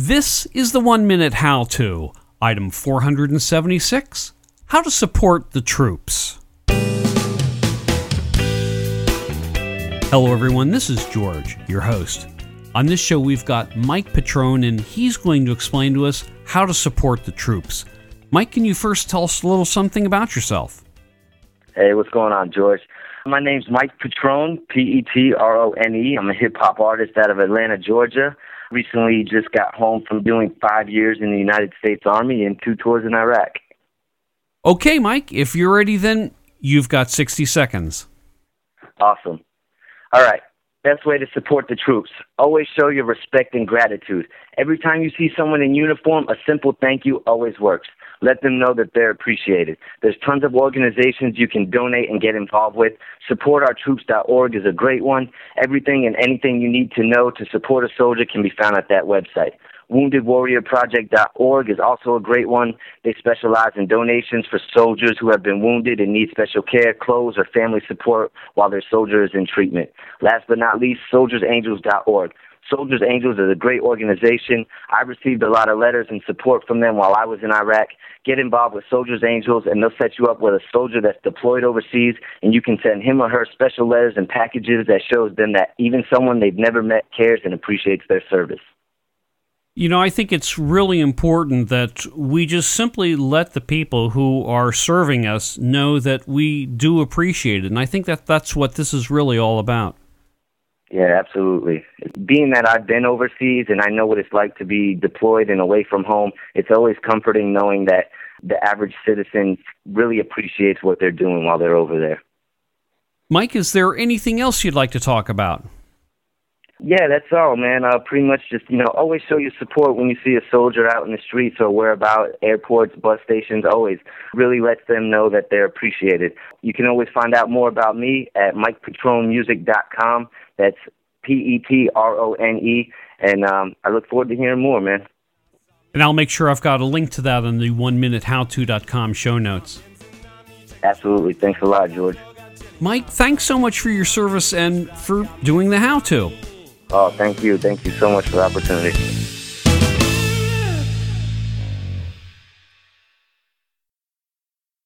This is the one minute how to. Item 476 How to support the troops. Hello, everyone. This is George, your host. On this show, we've got Mike Petrone, and he's going to explain to us how to support the troops. Mike, can you first tell us a little something about yourself? Hey, what's going on, George? My name's Mike Petrone, P E T R O N E. I'm a hip hop artist out of Atlanta, Georgia. Recently just got home from doing five years in the United States Army and two tours in Iraq. Okay, Mike, if you're ready, then you've got 60 seconds. Awesome. All right. Best way to support the troops. Always show your respect and gratitude. Every time you see someone in uniform, a simple thank you always works. Let them know that they're appreciated. There's tons of organizations you can donate and get involved with. SupportOurTroops.org is a great one. Everything and anything you need to know to support a soldier can be found at that website. WoundedWarriorProject.org is also a great one. They specialize in donations for soldiers who have been wounded and need special care, clothes, or family support while their soldier is in treatment. Last but not least, SoldiersAngels.org. Soldiers Angels is a great organization. I received a lot of letters and support from them while I was in Iraq. Get involved with Soldiers Angels, and they'll set you up with a soldier that's deployed overseas, and you can send him or her special letters and packages that shows them that even someone they've never met cares and appreciates their service. You know, I think it's really important that we just simply let the people who are serving us know that we do appreciate it. And I think that that's what this is really all about. Yeah, absolutely. Being that I've been overseas and I know what it's like to be deployed and away from home, it's always comforting knowing that the average citizen really appreciates what they're doing while they're over there. Mike, is there anything else you'd like to talk about? Yeah, that's all, man. Uh, pretty much just, you know, always show your support when you see a soldier out in the streets or whereabout, airports, bus stations, always really lets them know that they're appreciated. You can always find out more about me at MikePetronemusic.com. That's P E T R O N E. And um, I look forward to hearing more, man. And I'll make sure I've got a link to that on the one minute howto.com show notes. Absolutely. Thanks a lot, George. Mike, thanks so much for your service and for doing the how to. Oh, thank you. Thank you so much for the opportunity.